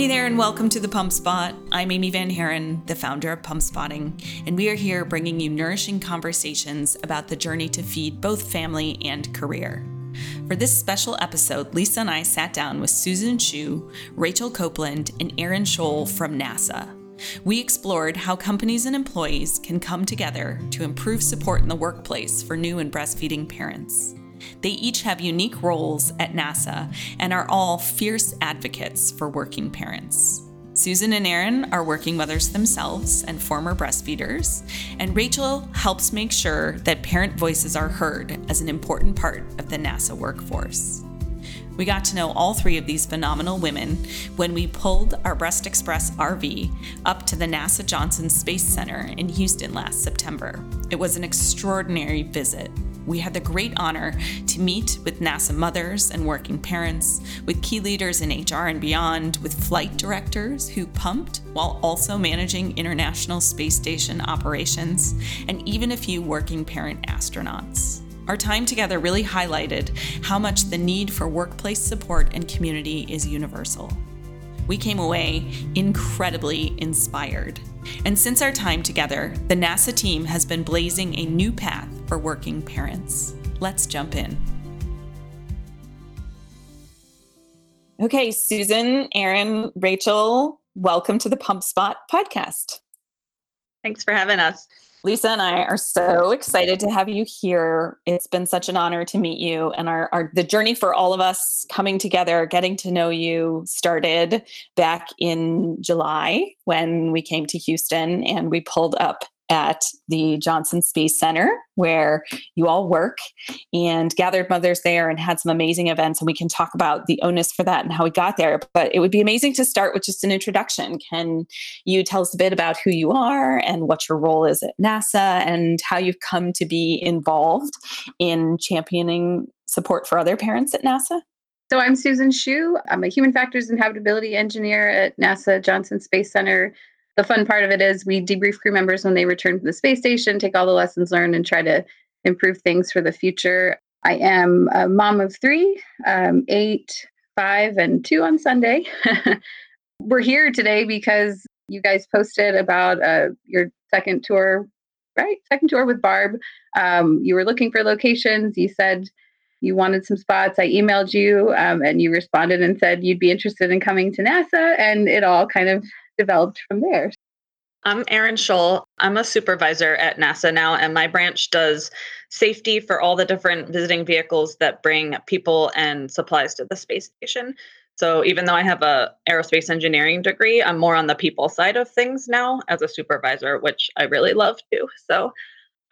Hey there, and welcome to the Pump Spot. I'm Amy Van Haren, the founder of Pump Spotting, and we are here bringing you nourishing conversations about the journey to feed both family and career. For this special episode, Lisa and I sat down with Susan Schuh, Rachael Copeland, and Erin Sholl from NASA. We explored how companies and employees can come together to improve support in the workplace for new and breastfeeding parents. They each have unique roles at NASA and are all fierce advocates for working parents. Susan and Erin are working mothers themselves and former breastfeeders, and Rachael helps make sure that parent voices are heard as an important part of the NASA workforce. We got to know all three of these phenomenal women when we pulled our Breast Express RV up to the NASA Johnson Space Center in Houston last September. It was an extraordinary visit we had the great honor to meet with NASA mothers and working parents, with key leaders in HR and beyond, with flight directors who pumped while also managing International Space Station operations, and even a few working parent astronauts. Our time together really highlighted how much the need for workplace support and community is universal. We came away incredibly inspired. And since our time together, the NASA team has been blazing a new path for working parents. Let's jump in. Okay, Susan, Erin, Rachael, welcome to the Pump Spot podcast. Thanks for having us. Lisa and I are so excited to have you here. It's been such an honor to meet you and our, our the journey for all of us coming together, getting to know you started back in July when we came to Houston and we pulled up at the Johnson Space Center where you all work and gathered mothers there and had some amazing events. And we can talk about the onus for that and how we got there. But it would be amazing to start with just an introduction. Can you tell us a bit about who you are and what your role is at NASA and how you've come to be involved in championing support for other parents at NASA? So I'm Susan Schuh. I'm a human factors and habitability engineer at NASA Johnson Space Center the fun part of it is we debrief crew members when they return to the space station, take all the lessons learned, and try to improve things for the future. I am a mom of three, um, eight, five, and two on Sunday. We're here today because you guys posted about uh, your second tour, right? Second tour with Barb. Um, you were looking for locations. You said you wanted some spots. I emailed you um, and you responded and said you'd be interested in coming to NASA. And it all kind of developed from there. I'm Erin Sholl. I'm a supervisor at NASA now, and my branch does safety for all the different visiting vehicles that bring people and supplies to the space station. So even though I have a aerospace engineering degree, I'm more on the people side of things now as a supervisor, which I really love too. So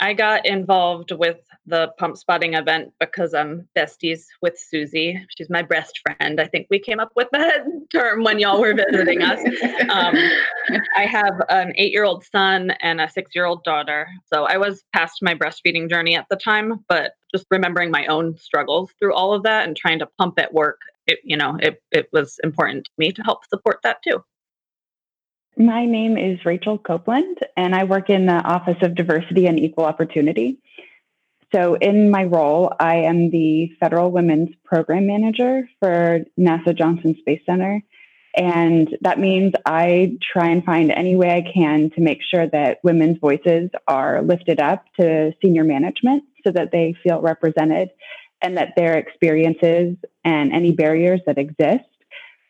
I got involved with the pump spotting event because I'm besties with Susie. She's my best friend. I think we came up with that term when y'all were visiting us. Um, I have an eight year old son and a six year old daughter. So I was past my breastfeeding journey at the time, but just remembering my own struggles through all of that and trying to pump at work, it, you know, it, it was important to me to help support that too. My name is Rachael Copeland, and I work in the Office of Diversity and Equal Opportunity. So, in my role, I am the Federal Women's Program Manager for NASA Johnson Space Center. And that means I try and find any way I can to make sure that women's voices are lifted up to senior management so that they feel represented and that their experiences and any barriers that exist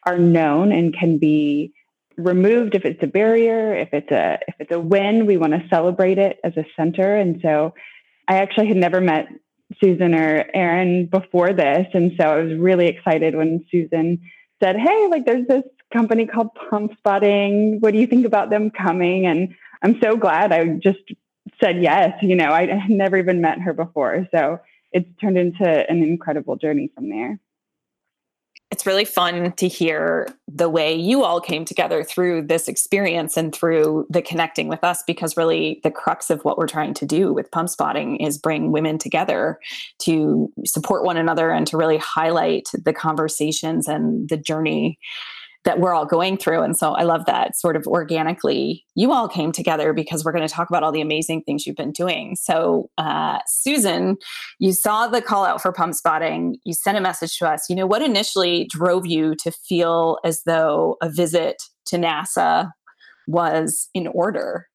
are known and can be removed if it's a barrier if it's a if it's a win we want to celebrate it as a center. And so i actually had never met susan or erin before this. And so i was really excited when susan said hey like there's this company called pump spotting. What do you think about them coming? And i'm so glad i just said yes you know i had never even met her before. So it's turned into an incredible journey from there it's really fun to hear the way you all came together through this experience and through the connecting with us because really the crux of what we're trying to do with pump spotting is bring women together to support one another and to really highlight the conversations and the journey that we're all going through. And so I love that sort of organically you all came together because we're going to talk about all the amazing things you've been doing. So, uh, Susan, you saw the call out for pump spotting. You sent a message to us. You know, what initially drove you to feel as though a visit to NASA was in order?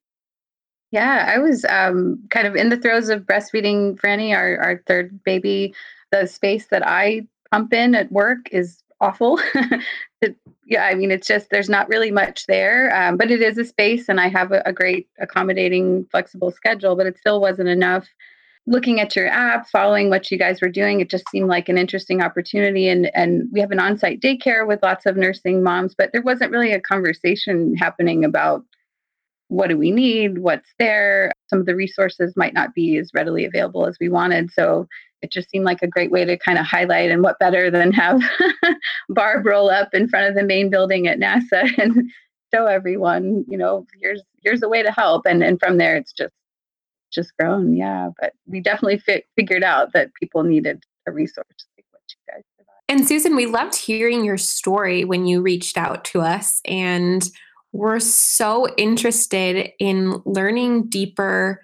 Yeah, I was um, kind of in the throes of breastfeeding Franny, our, our third baby. The space that I pump in at work is awful. yeah, I mean, it's just there's not really much there, um, but it is a space, and I have a, a, great, accommodating, flexible schedule. But it still wasn't enough. Looking at your app, following what you guys were doing, it just seemed like an interesting opportunity. And and we have an on-site daycare with lots of nursing moms, but there wasn't really a conversation happening about what do we need, what's there. Some of the resources might not be as readily available as we wanted. So it just seemed like a great way to kind of highlight and what better than have Barb roll up in front of the main building at NASA and show everyone, you know, here's here's a way to help. And and from there it's just just grown. Yeah. But we definitely fi- figured out that people needed a resource like what you guys provide. And Susan, we loved hearing your story when you reached out to us and we're so interested in learning deeper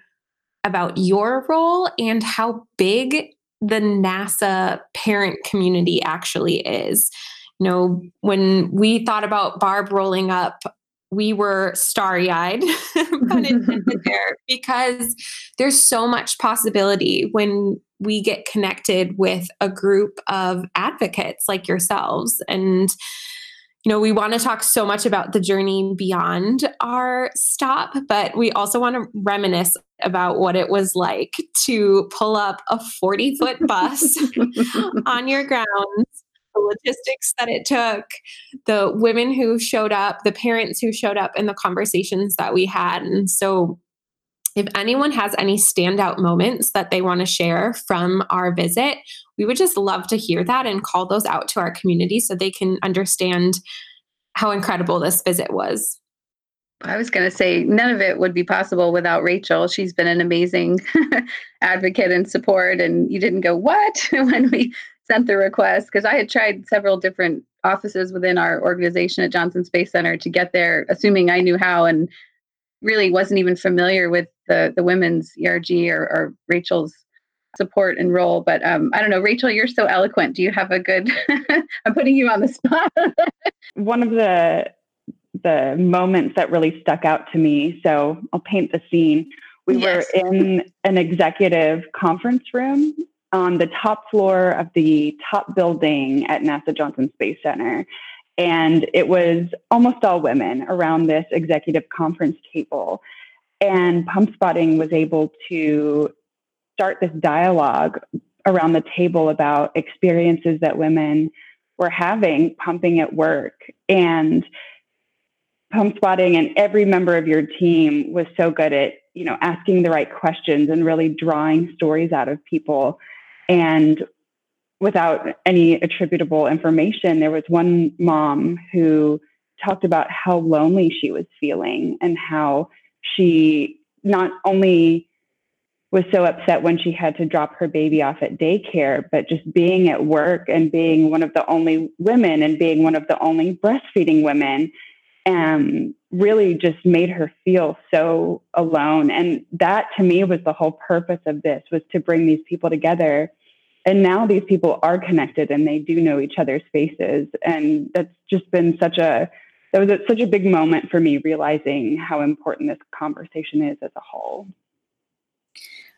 about your role and how big the NASA parent community actually is. You know, when we thought about Barb rolling up, we were starry eyed, there, because there's so much possibility when we get connected with a group of advocates like yourselves. And you know, we want to talk so much about the journey beyond our stop, but we also want to reminisce about what it was like to pull up a 40 foot bus on your grounds, the logistics that it took, the women who showed up, the parents who showed up, and the conversations that we had. And so, if anyone has any standout moments that they want to share from our visit, we would just love to hear that and call those out to our community so they can understand how incredible this visit was. I was going to say none of it would be possible without Rachael. She's been an amazing advocate and support. And you didn't go, What? when we sent the request, because I had tried several different offices within our organization at Johnson Space Center to get there, assuming I knew how. And really wasn't even familiar with the the women's ERG or, or Rachael's support and role. But um, I don't know, Rachael, you're so eloquent. Do you have a good? I'm putting you on the spot. One of the the moments that really stuck out to me. So I'll paint the scene. We yes. were in an executive conference room on the top floor of the top building at NASA Johnson Space Center. And it was almost all women around this executive conference table. And Pump Spotting was able to start this dialogue around the table about experiences that women were having pumping at work. And Pump Spotting and every member of your team was so good at, you know, asking the right questions and really drawing stories out of people. And without any attributable information, there was one mom who talked about how lonely she was feeling and how she not only was so upset when she had to drop her baby off at daycare, but just being at work and being one of the only women and being one of the only breastfeeding women um, really just made her feel so alone. And that to me was the whole purpose of this was to bring these people together and now these people are connected and they do know each other's faces. And that's just been such a that was a, such a big moment for me realizing how important this conversation is as a whole.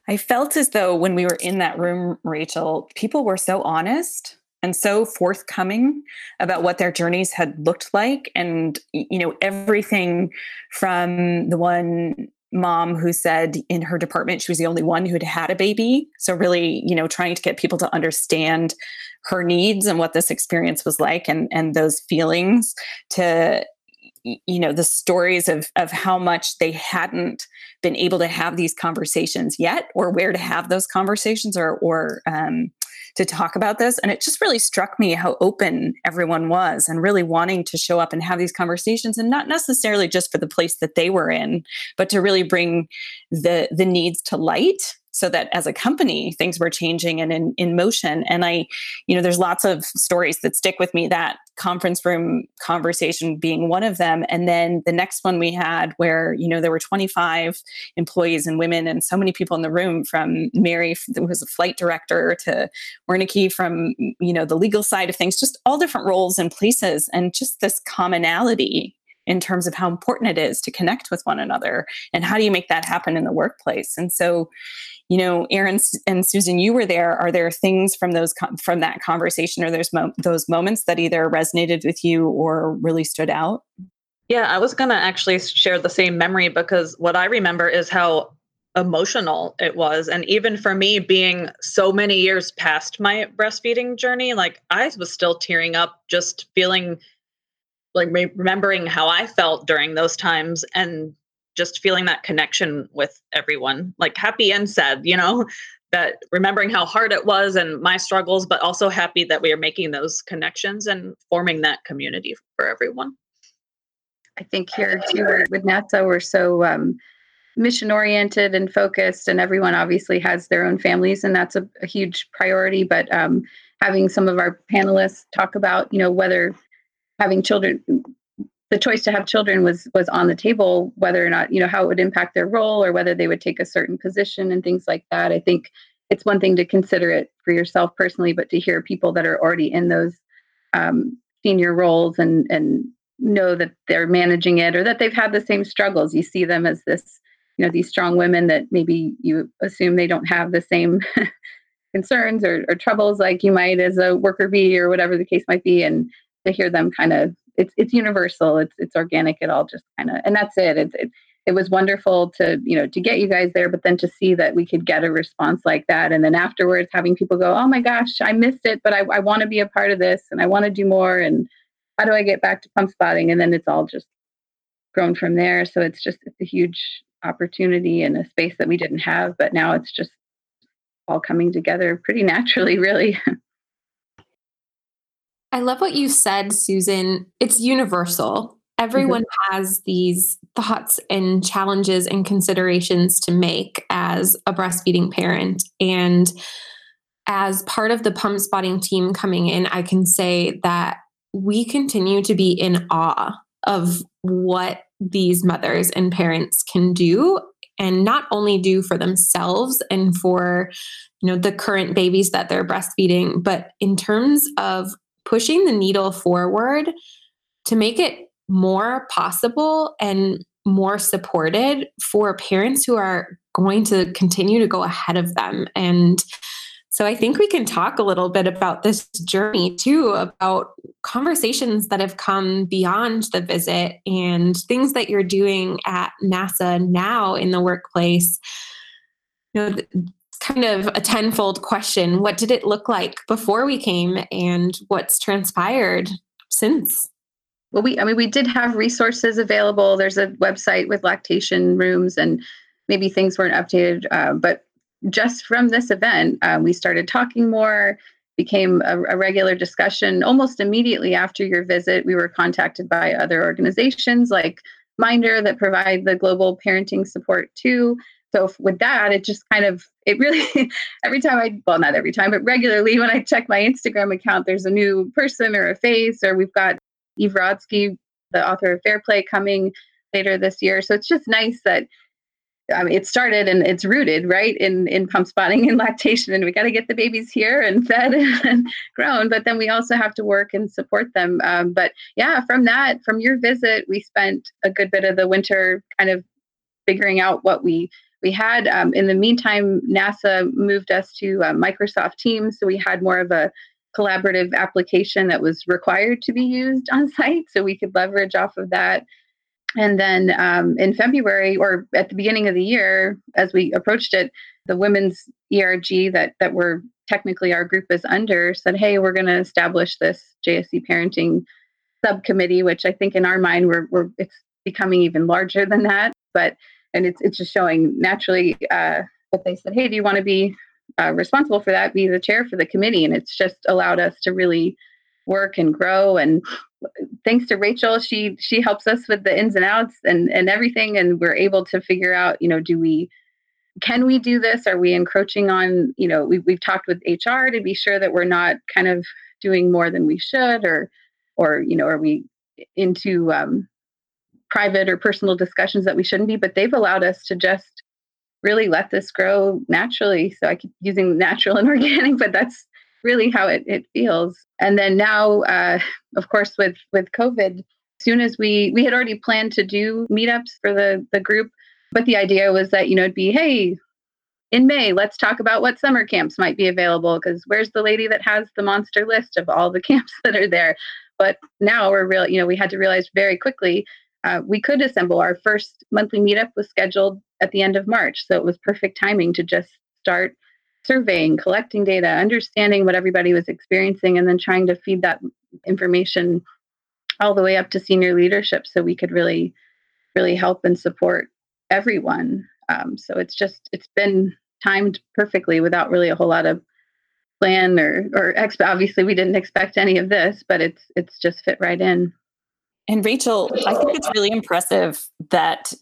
I felt as though when we were in that room rachael people were so honest and so forthcoming about what their journeys had looked like. And you know everything from the one mom who said in her department she was the only one who had had a baby. So really you know trying to get people to understand her needs and what this experience was like and and those feelings to you know the stories of of how much they hadn't been able to have these conversations yet or where to have those conversations or or um, to talk about this. And it just really struck me how open everyone was and really wanting to show up and have these conversations and not necessarily just for the place that they were in, but to really bring the the needs to light so that as a company things were changing and in, in motion and i you know there's lots of stories that stick with me that conference room conversation being one of them and then the next one we had where you know there were 25 employees and women and so many people in the room from mary who was a flight director to Wernicke from you know the legal side of things just all different roles and places and just this commonality in terms of how important it is to connect with one another and how do you make that happen in the workplace? And so you know erin and susan you were there. Are there things from those from that conversation or there's mo- those moments that either resonated with you or really stood out? Yeah i was going to actually share the same memory because what i remember is how emotional it was and even for me being so many years past my breastfeeding journey like i was still tearing up just feeling like remembering how I felt during those times and just feeling that connection with everyone, like happy and sad, you know, that remembering how hard it was and my struggles, but also happy that we are making those connections and forming that community for everyone. I think here too with NASA, we're so um, mission oriented and focused, and everyone obviously has their own families, and that's a, a huge priority. But um, having some of our panelists talk about, you know, whether having children the choice to have children was was on the table whether or not you know how it would impact their role or whether they would take a certain position and things like that i think it's one thing to consider it for yourself personally but to hear people that are already in those um, senior roles and and know that they're managing it or that they've had the same struggles you see them as this you know these strong women that maybe you assume they don't have the same concerns or, or troubles like you might as a worker bee or whatever the case might be. And to hear them kind of it's it's universal. It's it's organic. It all just kind of and that's it. it it it was wonderful to you know to get you guys there but then to see that we could get a response like that. And then afterwards having people go oh my gosh i missed it but i, I want to be a part of this and i want to do more. And how do i get back to pump spotting? And then it's all just grown from there. So it's just it's a huge opportunity and a space that we didn't have but now it's just all coming together pretty naturally really I love what you said, Susan. It's universal. Everyone mm-hmm. has these thoughts and challenges and considerations to make as a breastfeeding parent. And as part of the pump spotting team coming in, I can say that we continue to be in awe of what these mothers and parents can do and not only do for themselves and for you know the current babies that they're breastfeeding but in terms of pushing the needle forward to make it more possible and more supported for parents who are going to continue to go ahead of them. And so I think we can talk a little bit about this journey too, about conversations that have come beyond the visit and things that you're doing at NASA now in the workplace. You know, kind of a tenfold question. What did it look like before we came and what's transpired since? Well, we, I mean, we did have resources available. There's a website with lactation rooms, and maybe things weren't updated. Uh, but just from this event, uh, we started talking more, became a, a regular discussion. Almost immediately after your visit, we were contacted by other organizations like Minder that provide the global parenting support too so with that it just kind of it really every time i well not every time but regularly when i check my instagram account there's a new person or a face or we've got eve rodsky the author of fair play coming later this year so it's just nice that I mean, it started and it's rooted right in in pump spotting and lactation, and we got to get the babies here and fed and grown. But then we also have to work and support them. Um, but yeah, from that, from your visit, we spent a good bit of the winter kind of figuring out what we we had um, in the meantime nasa moved us to uh, microsoft teams so we had more of a collaborative application that was required to be used on site so we could leverage off of that and then um, in february or at the beginning of the year as we approached it the women's erg that that were technically our group is under said hey we're going to establish this jsc parenting subcommittee which i think in our mind we're, we're it's becoming even larger than that but and it's it's just showing naturally uh, that they said, hey, do you want to be uh, responsible for that, be the chair for the committee. And it's just allowed us to really work and grow. And thanks to Rachael, she she helps us with the ins and outs and and everything. And we're able to figure out, you know, do we can we do this? Are we encroaching on, you know, we've, we've talked with HR to be sure that we're not kind of doing more than we should or, or, you know, are we into um, private or personal discussions that we shouldn't be, but they've allowed us to just really let this grow naturally. So I keep using natural and organic, but that's really how it, it feels. And then now, uh, of course, with, with COVID, soon as we, we had already planned to do meetups for the, the group, but the idea was that, you know, it'd be, hey, in May, let's talk about what summer camps might be available because where's the lady that has the monster list of all the camps that are there? But now we're real, you know, we had to realize very quickly uh, we could assemble. Our first monthly meetup was scheduled at the end of March. So it was perfect timing to just start surveying, collecting data, understanding what everybody was experiencing, and then trying to feed that information all the way up to senior leadership so we could really, really help and support everyone. Um, so it's just it's been timed perfectly without really a whole lot of plan or or ex- obviously we didn't expect any of this, but it's it's just fit right in. And Rachael, I think it's really impressive that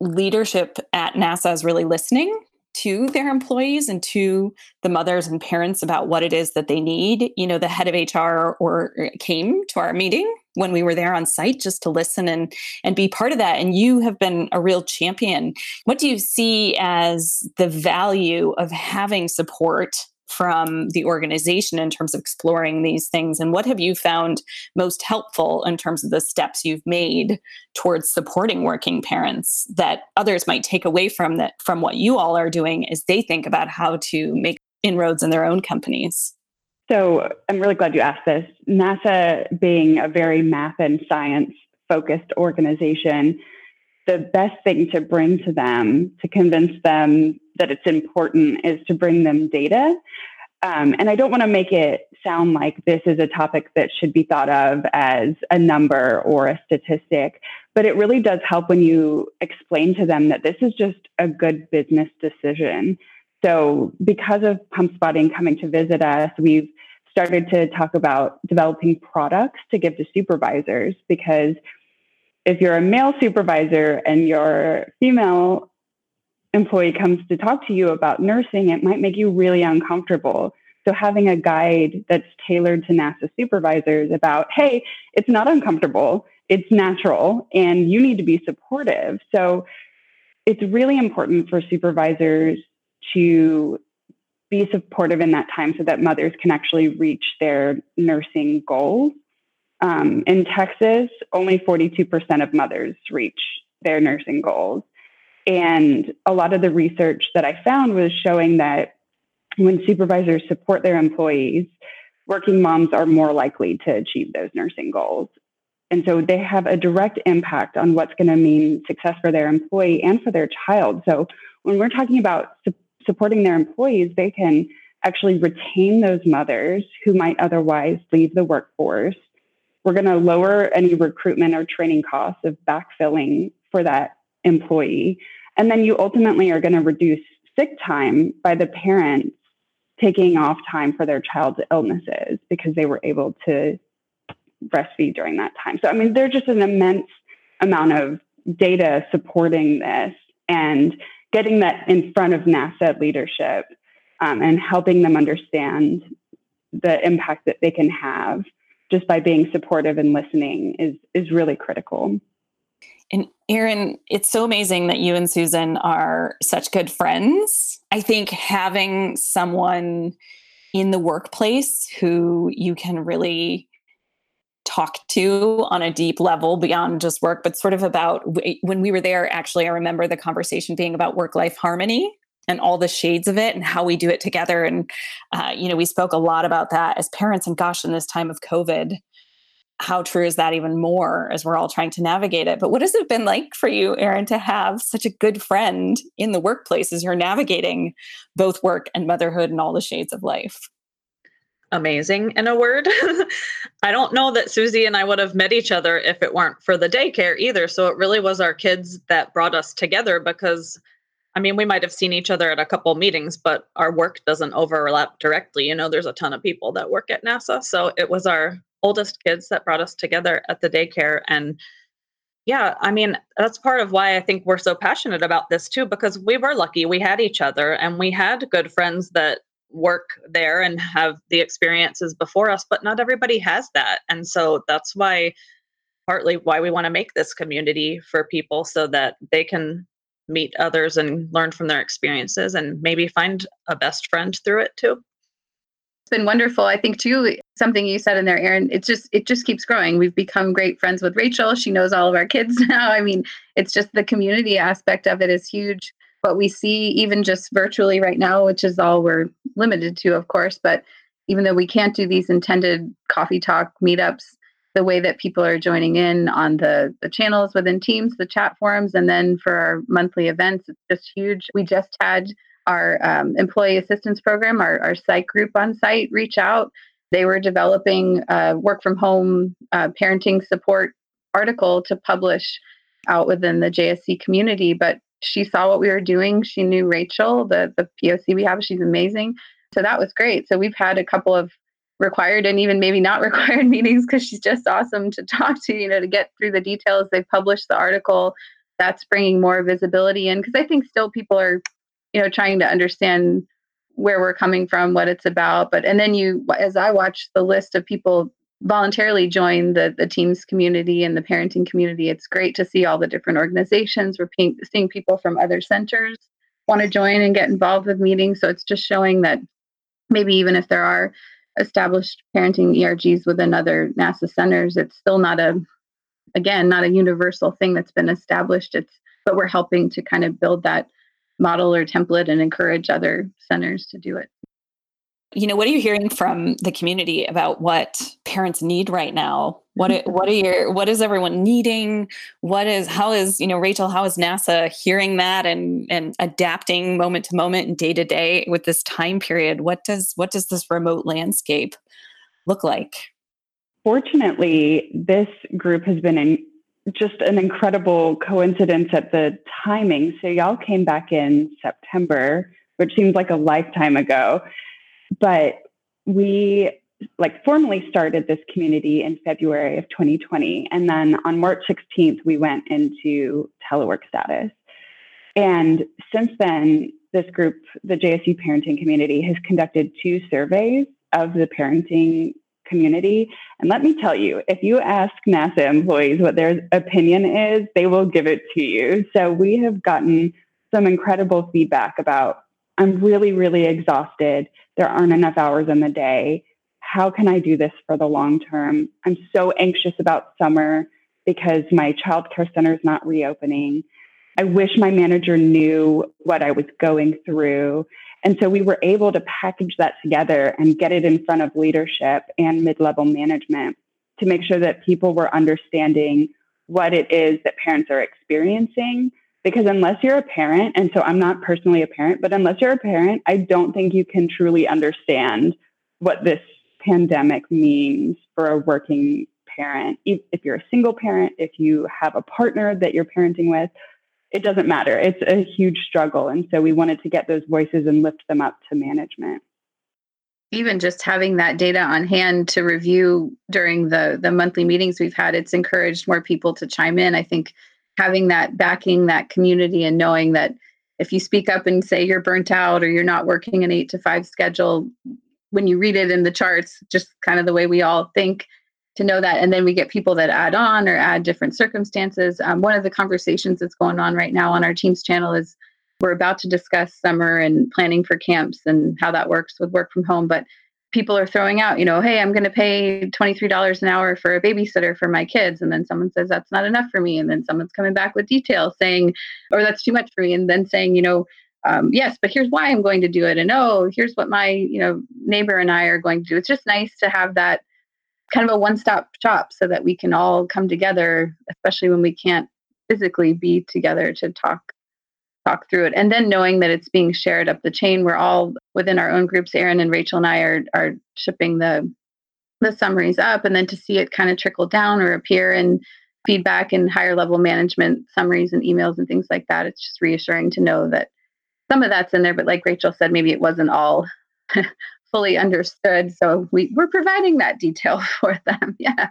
leadership at NASA is really listening to their employees and to the mothers and parents about what it is that they need. You know, the head of HR or uh, came to our meeting when we were there on site just to listen and and be part of that and you have been a real champion what do you see as the value of having support from the organization in terms of exploring these things and what have you found most helpful in terms of the steps you've made towards supporting working parents that others might take away from that from what you all are doing as they think about how to make inroads in their own companies so I'm really glad you asked this. NASA being a very math and science focused organization, the best thing to bring to them to convince them that it's important is to bring them data. Um, and I don't want to make it sound like this is a topic that should be thought of as a number or a statistic, but it really does help when you explain to them that this is just a good business decision. So, because of pump spotting coming to visit us, we've started to talk about developing products to give to supervisors because if you're a male supervisor and your female employee comes to talk to you about nursing, it might make you really uncomfortable. So, having a guide that's tailored to NASA supervisors about, hey, it's not uncomfortable, it's natural, and you need to be supportive. So, it's really important for supervisors to be supportive in that time so that mothers can actually reach their nursing goals. Um, in Texas, only 42% of mothers reach their nursing goals. And a lot of the research that I found was showing that when supervisors support their employees, working moms are more likely to achieve those nursing goals. And so they have a direct impact on what's going to mean success for their employee and for their child. So when we're talking about supporting their employees, they can actually retain those mothers who might otherwise leave the workforce. We're going to lower any recruitment or training costs of backfilling for that employee. And then you ultimately are going to reduce sick time by the parents taking off time for their child's illnesses because they were able to breastfeed during that time. So, I mean, there's just an immense amount of data supporting this. And getting that in front of NASA leadership um, and helping them understand the impact that they can have just by being supportive and listening is is really critical. And Erin, it's so amazing that you and Susan are such good friends. I think having someone in the workplace who you can really talk to on a deep level beyond just work, but sort of about when we were there. Actually, I remember the conversation being about work life harmony and all the shades of it and how we do it together. And, uh, you know, we spoke a lot about that as parents. And gosh, in this time of COVID, how true is that even more as we're all trying to navigate it? But what has it been like for you, Erin, to have such a good friend in the workplace as you're navigating both work and motherhood and all the shades of life? amazing in a word. I don't know that Susie and I would have met each other if it weren't for the daycare either. So it really was our kids that brought us together because I mean, we might have seen each other at a couple meetings, but our work doesn't overlap directly. You know, there's a ton of people that work at NASA. So it was our oldest kids that brought us together at the daycare. And yeah, I mean, that's part of why I think we're so passionate about this too, because we were lucky. We had each other and we had good friends that work there and have the experiences before us, but not everybody has that. And so that's why partly why we want to make this community for people so that they can meet others and learn from their experiences and maybe find a best friend through it too. It's been wonderful. I think too something you said in there erin it just it just keeps growing. We've become great friends with rachael. She knows all of our kids now. I mean it's just the community aspect of it is huge. What we see even just virtually right now which is all we're limited to of course but even though we can't do these intended coffee talk meetups the way that people are joining in on the, the channels within Teams, the chat forums, and then for our monthly events, it's just huge. We just had our um, employee assistance program, our, our site group on site, reach out. They were developing a work from home uh, parenting support article to publish out within the JSC community, but she saw what we were doing. She knew Rachael, the, the POC we have. She's amazing. So that was great. So we've had a couple of required and even maybe not required meetings because she's just awesome to talk to, you know, to get through the details. They've published the article that's bringing more visibility in because I think still people are, you know, trying to understand where we're coming from, what it's about. But, and then you, as I watch the list of people voluntarily join the, the teams community and the parenting community, it's great to see all the different organizations. We're seeing people from other centers want to join and get involved with meetings. So it's just showing that maybe even if there are established parenting ERGs within other NASA centers. It's still not a, again, not a universal thing that's been established. It's, but we're helping to kind of build that model or template and encourage other centers to do it. You know, what are you hearing from the community about what parents need right now? What what are your what is everyone needing? What is how is, you know, Rachael, how is NASA hearing that and and adapting moment to moment and day to day with this time period? What does what does this remote landscape look like? Fortunately, this group has been in just an incredible coincidence at the timing. So y'all came back in September, which seems like a lifetime ago but we like formally started this community in February of 2020. And then on March 16th, we went into telework status. And since then, this group, the JSU parenting community, has conducted two surveys of the parenting community. And let me tell you, if you ask NASA employees what their opinion is, they will give it to you. So we have gotten some incredible feedback about I'm really, really exhausted. There aren't enough hours in the day. How can I do this for the long term? I'm so anxious about summer because my childcare center is not reopening. I wish my manager knew what I was going through. And so we were able to package that together and get it in front of leadership and mid level management to make sure that people were understanding what it is that parents are experiencing because unless you're a parent, and so I'm not personally a parent, but unless you're a parent, I don't think you can truly understand what this pandemic means for a working parent. If you're a single parent, if you have a partner that you're parenting with, it doesn't matter. It's a huge struggle. And so we wanted to get those voices and lift them up to management. Even just having that data on hand to review during the, the monthly meetings we've had, it's encouraged more people to chime in. I think having that backing that community and knowing that if you speak up and say you're burnt out or you're not working an eight to five schedule, when you read it in the charts, just kind of the way we all think, to know that. And then we get people that add on or add different circumstances. Um, one of the conversations that's going on right now on our Teams channel is we're about to discuss summer and planning for camps and how that works with work from home. But people are throwing out, you know, hey, I'm going to pay $23 an hour for a babysitter for my kids. And then someone says that's not enough for me. And then someone's coming back with details saying, or that's too much for me. And then saying, you know, um, yes, but here's why I'm going to do it. And oh, here's what my, you know, neighbor and I are going to do. It's just nice to have that kind of a one stop shop so that we can all come together, especially when we can't physically be together to talk talk through it. And then knowing that it's being shared up the chain, we're all within our own groups. Erin and Rachael and I are are shipping the the summaries up, and then to see it kind of trickle down or appear in feedback and higher level management summaries and emails and things like that. It's just reassuring to know that some of that's in there, but like Rachael said, maybe it wasn't all fully understood. So we, we're providing that detail for them. Yeah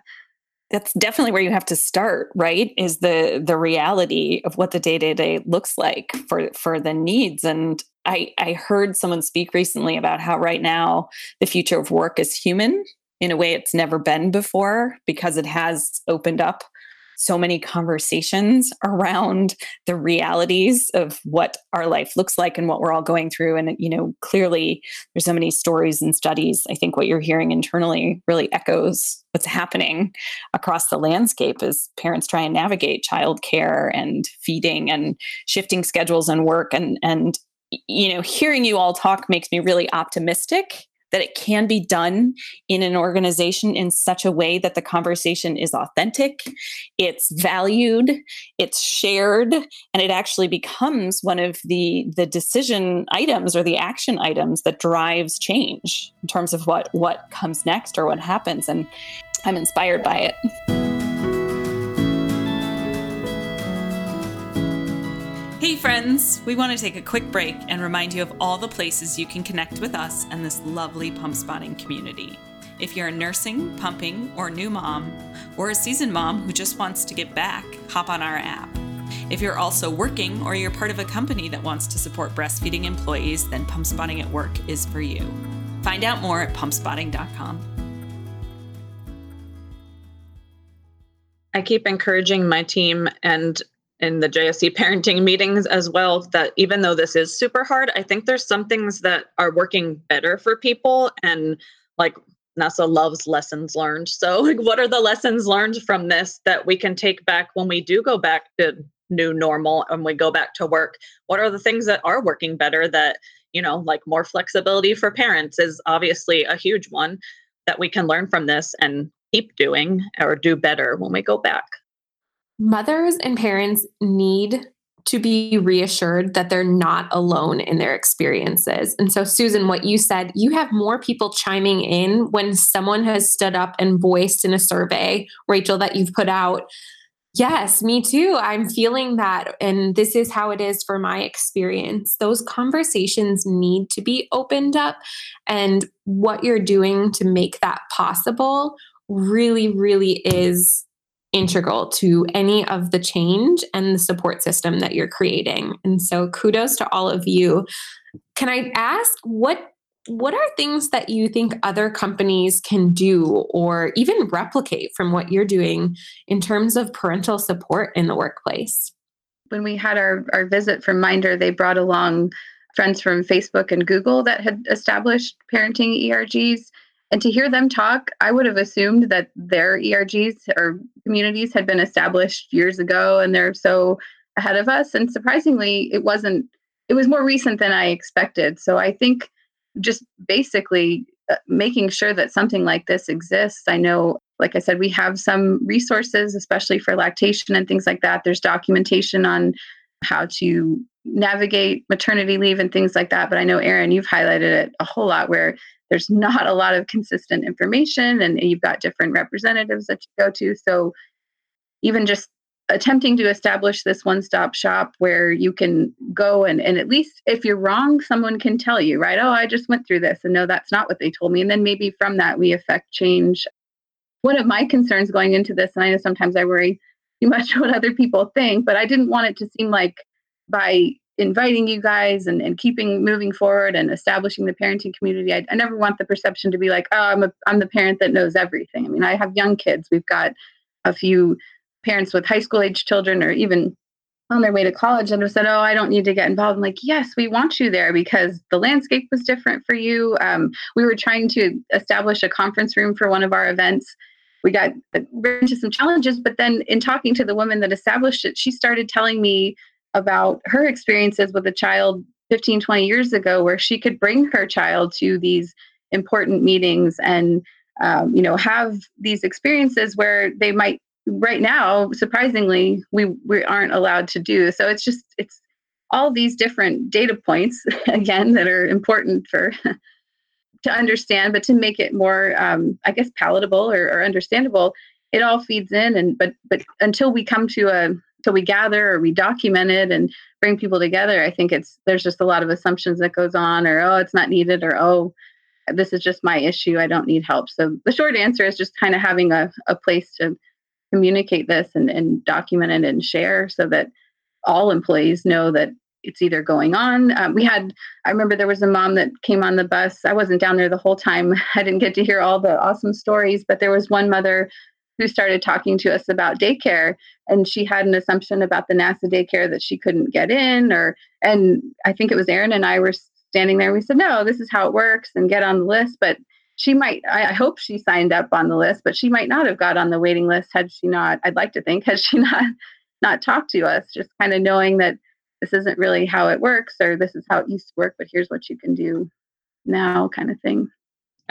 that's definitely where you have to start right is the the reality of what the day to day looks like for for the needs and i i heard someone speak recently about how right now the future of work is human in a way it's never been before because it has opened up so many conversations around the realities of what our life looks like and what we're all going through. And you know clearly there's so many stories and studies i think what you're hearing internally really echoes what's happening across the landscape as parents try and navigate childcare and feeding and shifting schedules and work. And and you know hearing you all talk makes me really optimistic that it can be done in an organization in such a way that the conversation is authentic, it's valued, it's shared, and it actually becomes one of the the decision items or the action items that drives change in terms of what what comes next or what happens and I'm inspired by it. Hey, friends! We want to take a quick break and remind you of all the places you can connect with us and this lovely pump spotting community. If you're a nursing, pumping, or new mom, or a seasoned mom who just wants to get back, hop on our app. If you're also working or you're part of a company that wants to support breastfeeding employees, then Pump Spotting at Work is for you. Find out more at pumpspotting.com. I keep encouraging my team and in the JSC parenting meetings as well that even though this is super hard, I think there's some things that are working better for people. And like NASA loves lessons learned. So, like, what are the lessons learned from this that we can take back when we do go back to new normal and we go back to work? What are the things that are working better that, you know, like more flexibility for parents is obviously a huge one that we can learn from this and keep doing or do better when we go back mothers and parents need to be reassured that they're not alone in their experiences. And so, Susan, what you said, you have more people chiming in when someone has stood up and voiced in a survey, Rachael, that you've put out. Yes, me too. I'm feeling that. And this is how it is for my experience. Those conversations need to be opened up. And what you're doing to make that possible really, really is integral to any of the change and the support system that you're creating. And so kudos to all of you. Can I ask what what are things that you think other companies can do or even replicate from what you're doing in terms of parental support in the workplace? When we had our, our visit from Minder, they brought along friends from Facebook and Google that had established parenting ERGs. And to hear them talk, I would have assumed that their ERGs or communities had been established years ago and they're so ahead of us. And surprisingly, it wasn't, it was more recent than I expected. So I think just basically uh, making sure that something like this exists. I know, like I said, we have some resources, especially for lactation and things like that. There's documentation on how to navigate maternity leave and things like that. But I know, Erin, you've highlighted it a whole lot where there's not a lot of consistent information and you've got different representatives that you go to. So even just attempting to establish this one-stop shop where you can go and, and at least if you're wrong someone can tell you right? Oh i just went through this and no that's not what they told me. And then maybe from that we affect change. One of my concerns going into this and i know sometimes i worry too much what other people think but i didn't want it to seem like by inviting you guys and, and keeping moving forward and establishing the parenting community. I, I never want the perception to be like, oh, I'm a I'm the parent that knows everything. I mean, I have young kids. We've got a few parents with high school age children or even on their way to college and have said, Oh, I don't need to get involved. I'm like, Yes, we want you there because the landscape was different for you. Um, we were trying to establish a conference room for one of our events. We got into some challenges, but then in talking to the woman that established it, she started telling me about her experiences with a child 15, 20 years ago, where she could bring her child to these important meetings and um, you know have these experiences where they might right now surprisingly we we aren't allowed to do. So it's just it's all these different data points again that are important for to understand but to make it more um, i guess palatable or, or understandable it all feeds in and but but until we come to a so we gather or we document it and bring people together i think it's there's just a lot of assumptions that goes on or oh it's not needed or oh this is just my issue i don't need help so the short answer is just kind of having a, a place to communicate this and, and document it and share so that all employees know that it's either going on. Um, we had, I remember there was a mom that came on the bus. I wasn't down there the whole time. I didn't get to hear all the awesome stories, but there was one mother who started talking to us about daycare and she had an assumption about the NASA daycare that she couldn't get in or and I think it was Erin and I were standing there we said no this is how it works and get on the list but she might I hope she signed up on the list but she might not have got on the waiting list had she not I'd like to think had she not not talked to us just kind of knowing that this isn't really how it works or this is how it used to work but here's what you can do now kind of thing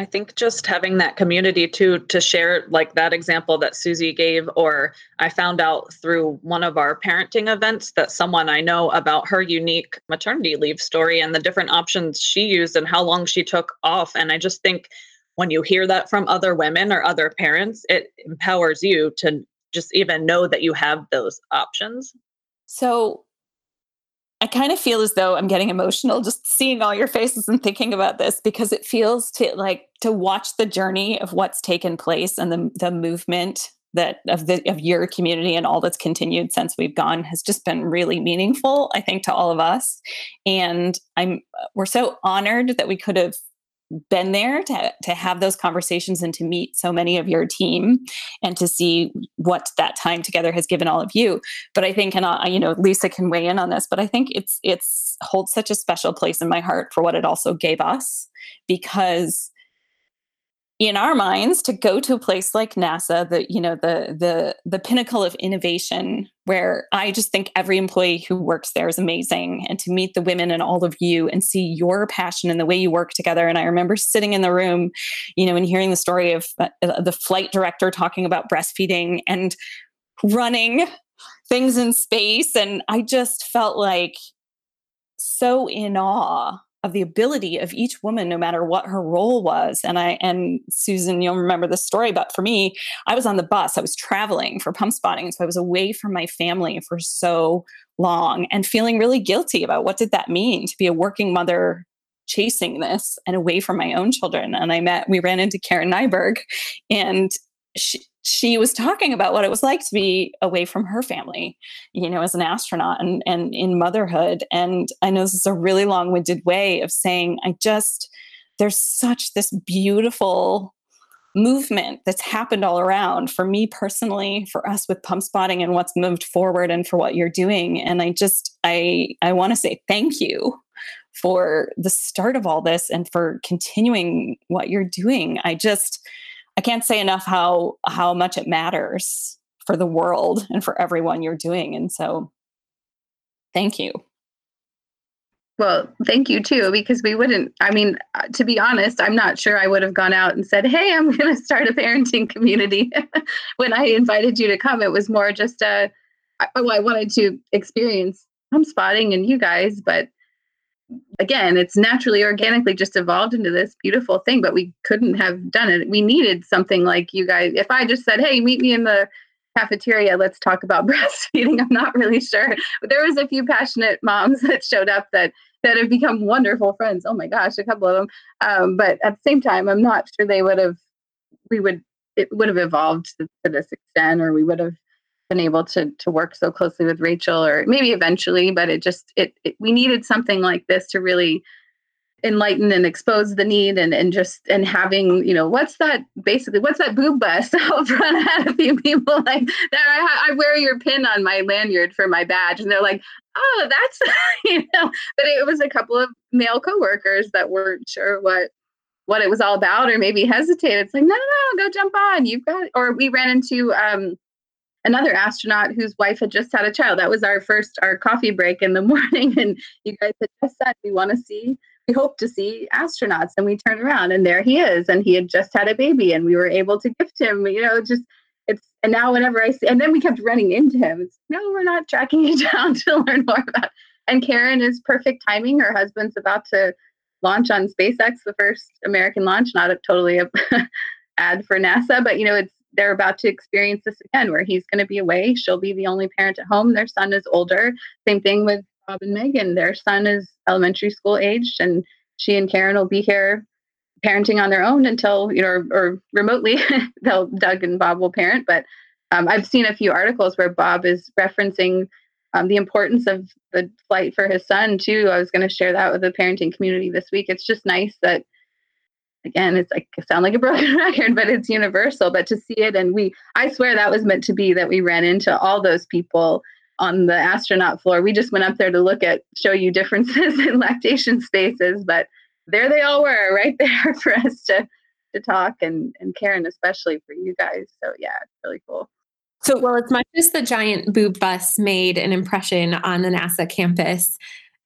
I think just having that community too to share like that example that Susie gave, or I found out through one of our parenting events that someone I know about her unique maternity leave story and the different options she used and how long she took off. And I just think when you hear that from other women or other parents, it empowers you to just even know that you have those options. So I kind of feel as though I'm getting emotional just seeing all your faces and thinking about this because it feels to like to watch the journey of what's taken place and the the movement that of the of your community and all that's continued since we've gone has just been really meaningful I think to all of us. And I'm we're so honored that we could have been there to, to have those conversations and to meet so many of your team and to see what that time together has given all of you. But i think and I, you know lisa can weigh in on this but i think it's it's holds such a special place in my heart for what it also gave us because in our minds to go to a place like NASA, the you know the the the pinnacle of innovation, where I just think every employee who works there is amazing, and to meet the women and all of you and see your passion and the way you work together. And I remember sitting in the room, you know, and hearing the story of uh, the flight director talking about breastfeeding and running things in space, and I just felt like so in awe of the ability of each woman no matter what her role was. And i and susan you'll remember the story but for me i was on the bus. I was traveling for pump spotting so i was away from my family for so long and feeling really guilty about what did that mean to be a working mother chasing this and away from my own children. And i met we ran into karen nyberg and she, she was talking about what it was like to be away from her family, you know, as an astronaut and, and in motherhood. And I know this is a really long winded way of saying, I just, there's such this beautiful movement that's happened all around for me personally for us with pump spotting and what's moved forward and for what you're doing and i just i i want to say thank you for the start of all this and for continuing what you're doing i just I can't say enough how how much it matters for the world and for everyone you're doing. And so thank you. Well, thank you too, because we wouldn't. I mean, uh, to be honest, I'm not sure I would have gone out and said, Hey, I'm going to start a parenting community. when I invited you to come, it was more just a, well, I wanted to experience pump spotting and you guys, but again, it's naturally, organically just evolved into this beautiful thing, but we couldn't have done it. We needed something like you guys. If I just said, hey, meet me in the cafeteria, let's talk about breastfeeding, I'm not really sure. But there was a few passionate moms that showed up that that have become wonderful friends. Oh my gosh, a couple of them. Um, but at the same time, I'm not sure they would have, we would, it would have evolved to, to this extent, or we would have been able to to work so closely with Rachael or maybe eventually but it just it, it, we needed something like this to really enlighten and expose the need and and just and having you know what's that basically what's that boob bust out front I had a few people? Like that I, I wear your pin on my lanyard for my badge and they're like oh that's you know but it was a couple of male coworkers that weren't sure what what it was all about or maybe hesitated. It's like no no no go jump on. You've got or we ran into um another astronaut whose wife had just had a child. That was our first our coffee break in the morning, and you guys had just said we want to see, we hope to see astronauts, and we turned around and there he is, and he had just had a baby, and we were able to gift him. You know, just it's and now whenever I see, and then we kept running into him. It's no, we're not tracking you down to learn more about. And Karen is perfect timing. Her husband's about to launch on SpaceX, the first American launch. Not a, totally a ad for NASA, but you know, it's they're about to experience this again where he's going to be away. She'll be the only parent at home. Their son is older. Same thing with Bob and Megan. Their son is elementary school aged, and she and Karen will be here parenting on their own until, you know, or, or remotely. They'll, Doug and Bob will parent. But um, I've seen a few articles where Bob is referencing um, the importance of the flight for his son too. I was going to share that with the parenting community this week. It's just nice that, again, it's like sound like a broken record, but it's universal. But to see it, and we, I swear that was meant to be that we ran into all those people on the astronaut floor. We just went up there to look at, show you differences in lactation spaces, but there they all were, right there for us to to talk and and Karen especially for you guys. So yeah, it's really cool. So, well, as much as the giant boob bus made an impression on the NASA campus,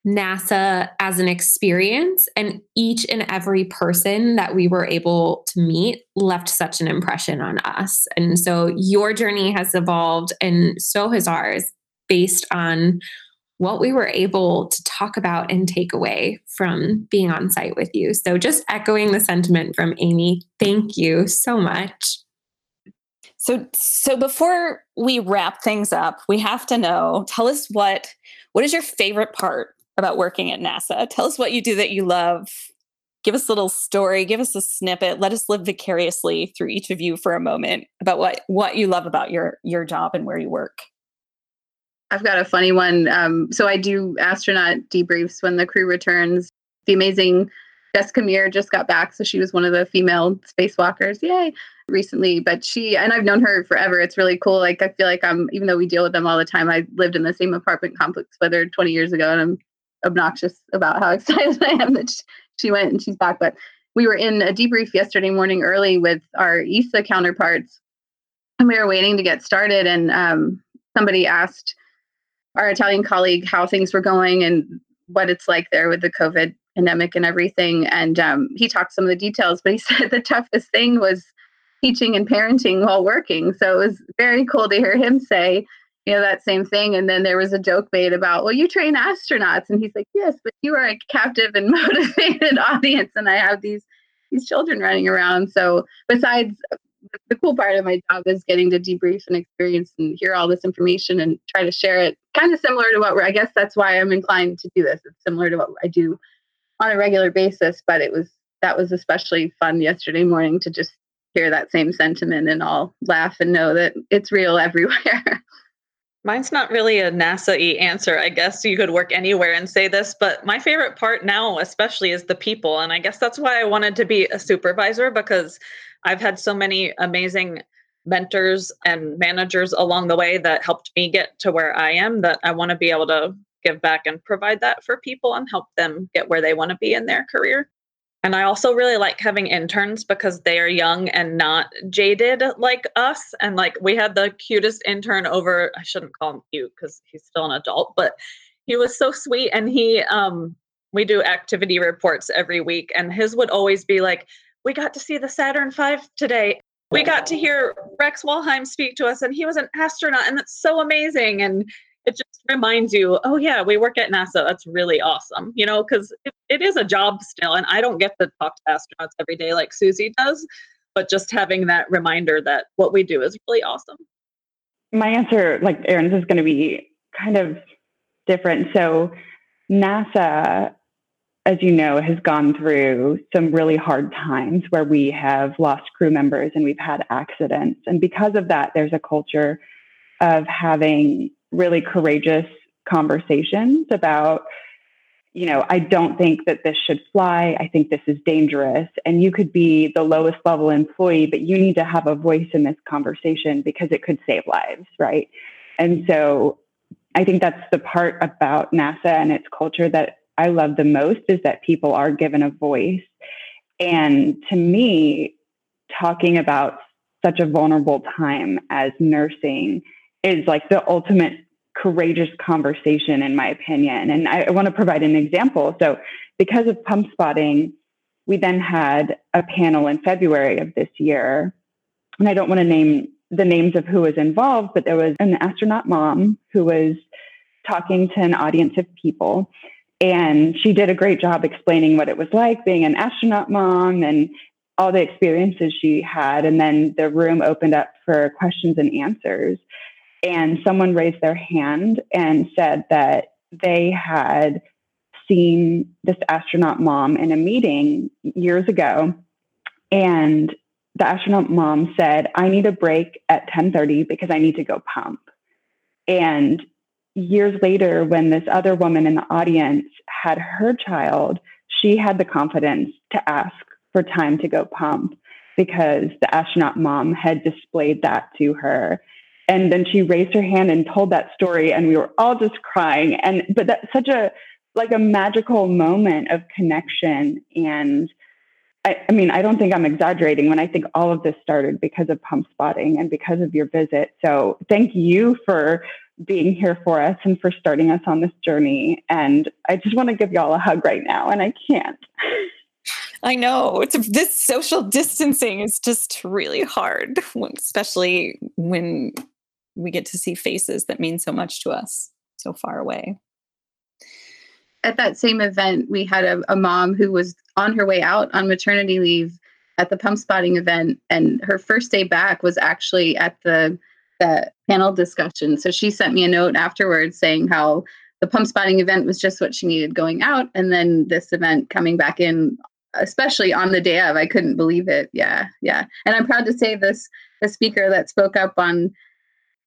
NASA as an experience and each and every person that we were able to meet left such an impression on us. And so your journey has evolved and so has ours based on what we were able to talk about and take away from being on site with you. So just echoing the sentiment from Amy, thank you so much. So so before we wrap things up, we have to know, tell us what what is your favorite part about working at NASA? Tell us what you do that you love. Give us a little story, give us a snippet. Let us live vicariously through each of you for a moment about what what you love about your your job and where you work. I've got a funny one. Um, so I do astronaut debriefs when the crew returns. The amazing Jessica Meir just got back, so she was one of the female spacewalkers. Yay! Recently, but she and I've known her forever. It's really cool. Like I feel like I'm, even though we deal with them all the time, I lived in the same apartment complex with her 20 years ago, and I'm obnoxious about how excited I am that she went and she's back. But we were in a debrief yesterday morning early with our ESA counterparts, and we were waiting to get started. And um, somebody asked our Italian colleague how things were going and what it's like there with the COVID pandemic and everything. And um, he talked some of the details, but he said the toughest thing was teaching and parenting while working. So it was very cool to hear him say, you know, that same thing. And then there was a joke made about, well, you train astronauts. And he's like, yes, but you are a captive and motivated audience. And I have these these children running around. So besides the cool part of my job is getting to debrief and experience and hear all this information and try to share it kind of similar to what we're I guess that's why I'm inclined to do this. It's similar to what I do on a regular basis, but it was that was especially fun yesterday morning to just hear that same sentiment and all laugh and know that it's real everywhere. Mine's not really a NASA y answer. I guess you could work anywhere and say this, but my favorite part now, especially, is the people. And I guess that's why I wanted to be a supervisor because I've had so many amazing mentors and managers along the way that helped me get to where I am that I want to be able to give back and provide that for people and help them get where they want to be in their career. And I also really like having interns because they are young and not jaded like us. And like we had the cutest intern over, I shouldn't call him cute because he's still an adult, but he was so sweet. And he, um, we do activity reports every week. And his would always be like, we got to see the Saturn V today. We got to hear Rex Walheim speak to us, and he was an astronaut, and that's so amazing. And it just reminds you, oh yeah, we work at NASA. That's really awesome, you know, because it, it is a job still, and I don't get to talk to astronauts every day like Susie does, but just having that reminder that what we do is really awesome. My answer, like Erin's, is going to be kind of different. So NASA, as you know, has gone through some really hard times where we have lost crew members and we've had accidents, and because of that, there's a culture of having really courageous conversations about you know, I don't think that this should fly. I think this is dangerous. And you could be the lowest level employee, but you need to have a voice in this conversation because it could save lives, right? And so I think that's the part about NASA and its culture that I love the most is that people are given a voice. And to me, talking about such a vulnerable time as nursing is like the ultimate courageous conversation, in my opinion. And I, I want to provide an example. So, because of pump spotting, we then had a panel in February of this year. And I don't want to name the names of who was involved, but there was an astronaut mom who was talking to an audience of people. And she did a great job explaining what it was like being an astronaut mom and all the experiences she had. And then the room opened up for questions and answers. And someone raised their hand and said that they had seen this astronaut mom in a meeting years ago. And the astronaut mom said, I need a break at 1030 because I need to go pump. And years later, when this other woman in the audience had her child, she had the confidence to ask for time to go pump because the astronaut mom had displayed that to her. And then she raised her hand and told that story, and we were all just crying. And but that's such a like a magical moment of connection. And I, I mean, I don't think I'm exaggerating when I think all of this started because of pump spotting and because of your visit. So thank you for being here for us and for starting us on this journey. And I just want to give y'all a hug right now, and I can't. I know. It's this social distancing is just really hard, especially when we get to see faces that mean so much to us so far away. At that same event, we had a, a mom who was on her way out on maternity leave at the pump spotting event, and her first day back was actually at the the panel discussion. So she sent me a note afterwards saying how the pump spotting event was just what she needed going out, and then this event coming back in, especially on the day of. I couldn't believe it. Yeah, yeah. And I'm proud to say this the speaker that spoke up on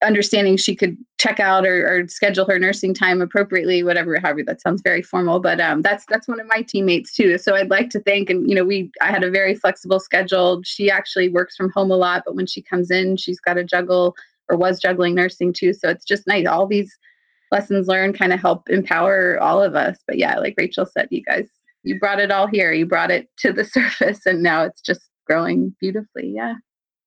understanding she could check out or, or, schedule her nursing time appropriately whatever however that sounds very formal but um, that's that's one of my teammates too. So i'd like to thank and you know we i had a very flexible schedule. She actually works from home a lot but when she comes in she's got to juggle or was juggling nursing too. So it's just nice. All these lessons learned kind of help empower all of us. But yeah like rachael said you guys you brought it all here. You brought it to the surface and now it's just growing beautifully. Yeah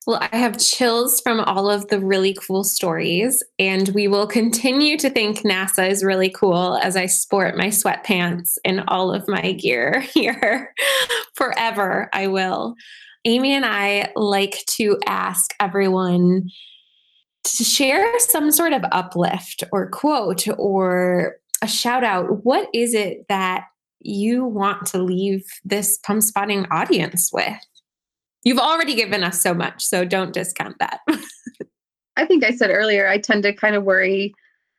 well, I have chills from all of the really cool stories, and we will continue to think NASA is really cool as I sport my sweatpants and all of my gear here forever. I will. Amy and I like to ask everyone to share some sort of uplift or quote or a shout out. What is it that you want to leave this pump spotting audience with? You've already given us so much, so don't discount that. I think I said earlier, I tend to kind of worry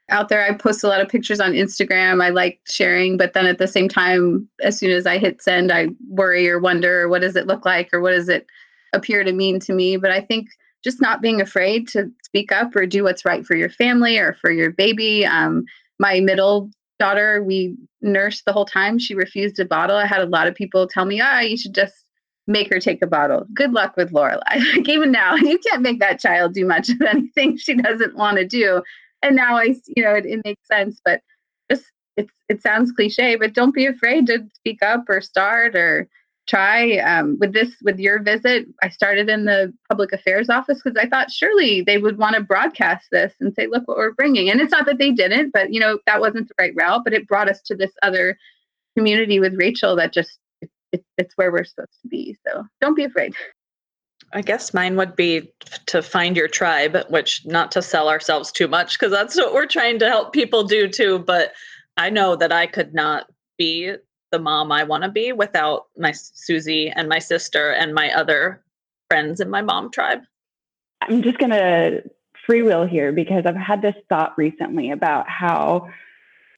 out there. I post a lot of pictures on Instagram. I like sharing, but then at the same time, as soon as I hit send, I worry or wonder what does it look like or what does it appear to mean to me. But I think just not being afraid to speak up or do what's right for your family or for your baby. Um, my middle daughter, we nursed the whole time. She refused a bottle. I had a lot of people tell me, ah, you should just make her take a bottle. Good luck with Lorelai. like even now, you can't make that child do much of anything she doesn't want to do. And now I, you know, it, it makes sense. But just it's it sounds cliche, but don't be afraid to speak up or start or try. Um, with this, with your visit, I started in the public affairs office because I thought surely they would want to broadcast this and say, look what we're bringing. And it's not that they didn't, but you know that wasn't the right route. But it brought us to this other community with Rachael that just it, it's where we're supposed to be. So don't be afraid. I guess mine would be to find your tribe, which not to sell ourselves too much because that's what we're trying to help people do too. But I know that I could not be the mom I want to be without my Susie and my sister and my other friends in my mom tribe. I'm just going to freewheel here because I've had this thought recently about how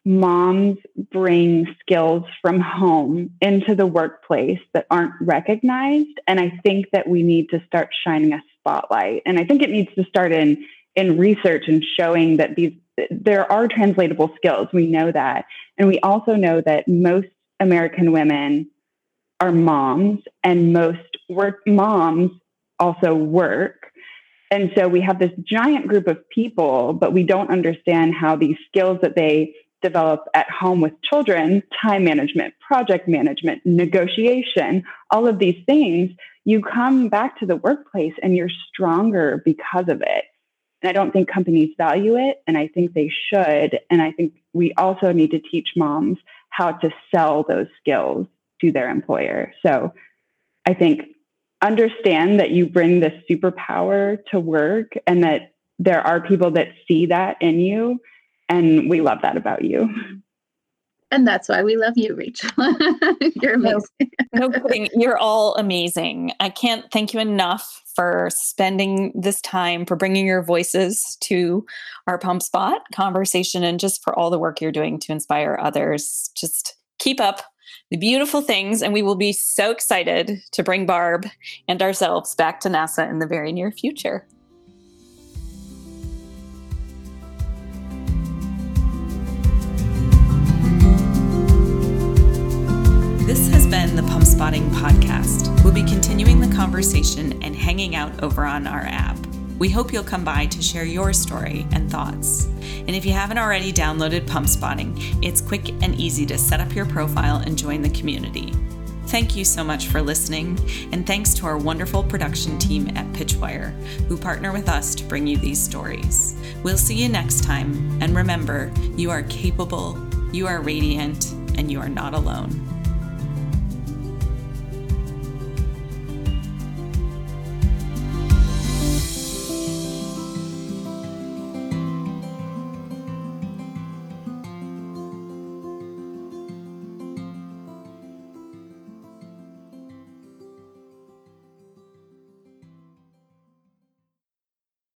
moms bring skills from home into the workplace that aren't recognized. And i think that we need to start shining a spotlight. And i think it needs to start in in research and showing that these there are translatable skills. We know that. And we also know that most american women are moms and most work moms also work. And so we have this giant group of people but we don't understand how these skills that they develop at home with children, time management, project management, negotiation, all of these things, you come back to the workplace and you're stronger because of it. And I don't think companies value it, and I think they should. And I think we also need to teach moms how to sell those skills to their employer. So I think understand that you bring this superpower to work and that there are people that see that in you and we love that about you. And that's why we love you, Rachael. You're amazing. no kidding. You're all amazing. I can't thank you enough for spending this time, for bringing your voices to our Pump Spot conversation, and just for all the work you're doing to inspire others. Just keep up the beautiful things, and we will be so excited to bring Barb and ourselves back to NASA in the very near future. Been the Pump Spotting Podcast. We'll be continuing the conversation and hanging out over on our app. We hope you'll come by to share your story and thoughts. And if you haven't already downloaded Pump Spotting, it's quick and easy to set up your profile and join the community. Thank you so much for listening, and thanks to our wonderful production team at Pitchwire, who partner with us to bring you these stories. We'll see you next time, and remember, you are capable, you are radiant, and you are not alone.